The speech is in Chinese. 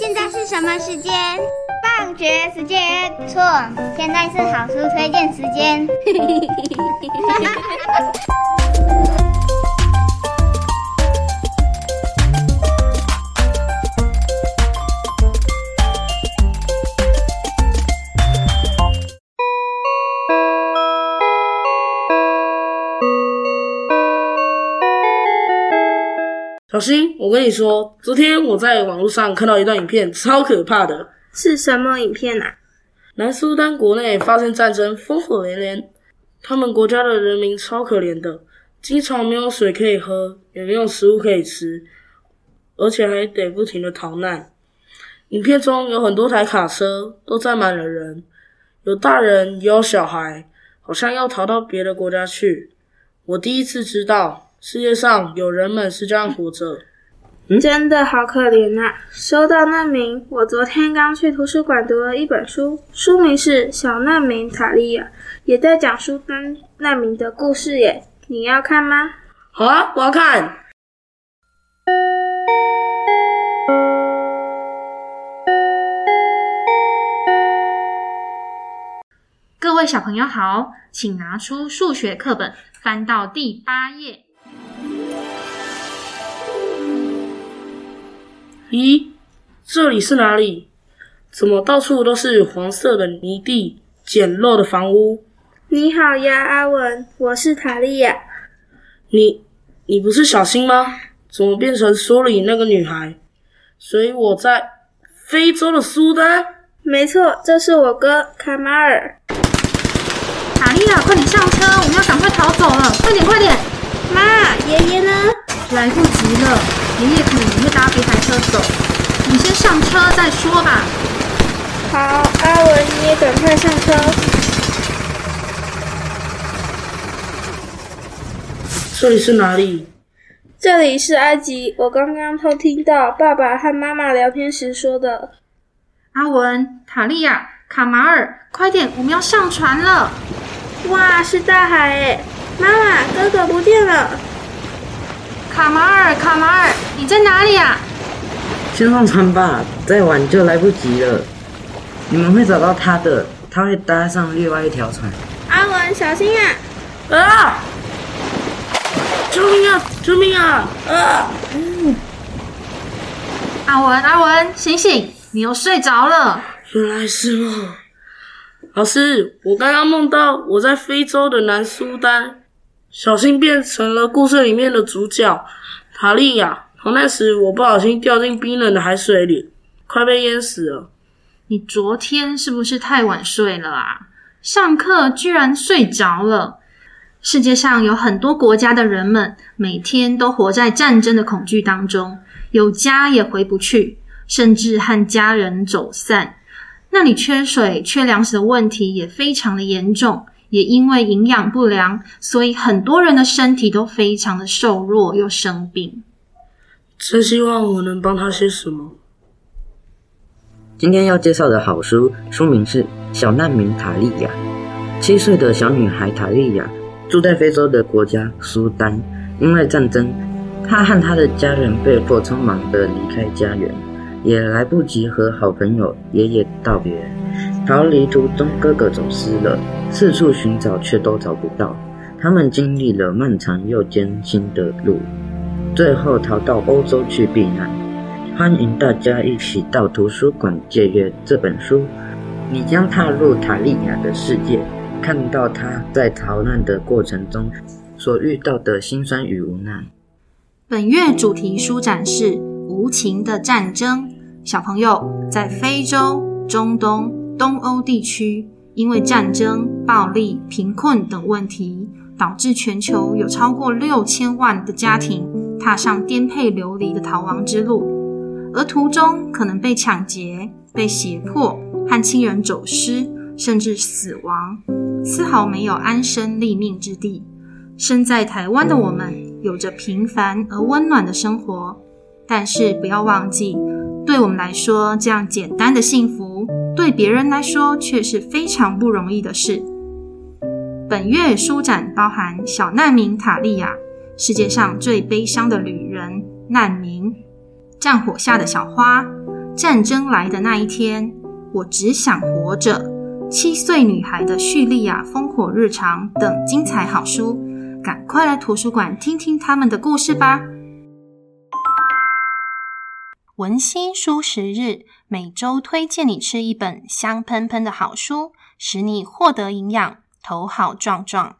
现在是什么时间？放学时间。错，现在是好书推荐时间。小新，我跟你说，昨天我在网络上看到一段影片，超可怕的。是什么影片啊？南苏丹国内发生战争，烽火连连，他们国家的人民超可怜的，经常没有水可以喝，也没有食物可以吃，而且还得不停的逃难。影片中有很多台卡车，都载满了人，有大人，也有小孩，好像要逃到别的国家去。我第一次知道。世界上有人们是这样活着，嗯，真的好可怜呐！收到难民，我昨天刚去图书馆读了一本书，书名是《小难民塔利亚》，也在讲苏丹难民的故事耶。你要看吗？好啊，我要看。各位小朋友好，请拿出数学课本，翻到第八页。咦，这里是哪里？怎么到处都是黄色的泥地、简陋的房屋？你好呀，阿文，我是塔利亚。你，你不是小新吗？怎么变成书里那个女孩？所以我在非洲的苏丹？没错，这是我哥卡马尔。塔利亚，快点上车，我们要赶快逃走了！快点，快点！妈，爷爷呢？来不及了。爷爷可能也会搭别台车走，你先上车再说吧。好，阿文你也赶快上车。这里是哪里？这里是埃及。我刚刚偷听到爸爸和妈妈聊天时说的。阿文、塔利亚、卡马尔，快点，我们要上船了。哇，是大海诶！妈妈，哥哥不见了。卡马尔，卡马尔，你在哪里啊？先上船吧，再晚就来不及了。你们会找到他的，他会搭上另外一条船。阿文，小心啊！啊！救命啊！救命啊！啊！嗯。阿文，阿文，醒醒！你又睡着了。原来是梦。老师，我刚刚梦到我在非洲的南苏丹。小新变成了故事里面的主角塔利亚。逃难时，我不小心掉进冰冷的海水里，快被淹死了。你昨天是不是太晚睡了啊？上课居然睡着了。世界上有很多国家的人们，每天都活在战争的恐惧当中，有家也回不去，甚至和家人走散。那里缺水、缺粮食的问题也非常的严重。也因为营养不良，所以很多人的身体都非常的瘦弱又生病。真希望我能帮他些什么。今天要介绍的好书，书名是《小难民塔利亚》。七岁的小女孩塔利亚住在非洲的国家苏丹，因为战争，她和她的家人被迫匆忙地离开家园，也来不及和好朋友爷爷道别。逃离途中，哥哥走失了，四处寻找却都找不到。他们经历了漫长又艰辛的路，最后逃到欧洲去避难。欢迎大家一起到图书馆借阅这本书，你将踏入塔利亚的世界，看到他在逃难的过程中所遇到的辛酸与无奈。本月主题书展是《无情的战争》，小朋友在非洲、中东。东欧地区因为战争、暴力、贫困等问题，导致全球有超过六千万的家庭踏上颠沛流离的逃亡之路，而途中可能被抢劫、被胁迫和亲人走失，甚至死亡，丝毫没有安身立命之地。身在台湾的我们，有着平凡而温暖的生活，但是不要忘记，对我们来说，这样简单的幸福。对别人来说却是非常不容易的事。本月书展包含《小难民塔利亚》、世界上最悲伤的旅人难民、战火下的小花、战争来的那一天，我只想活着。七岁女孩的叙利亚烽火日常等精彩好书，赶快来图书馆听听他们的故事吧。文心书十日，每周推荐你吃一本香喷喷的好书，使你获得营养，头好壮壮。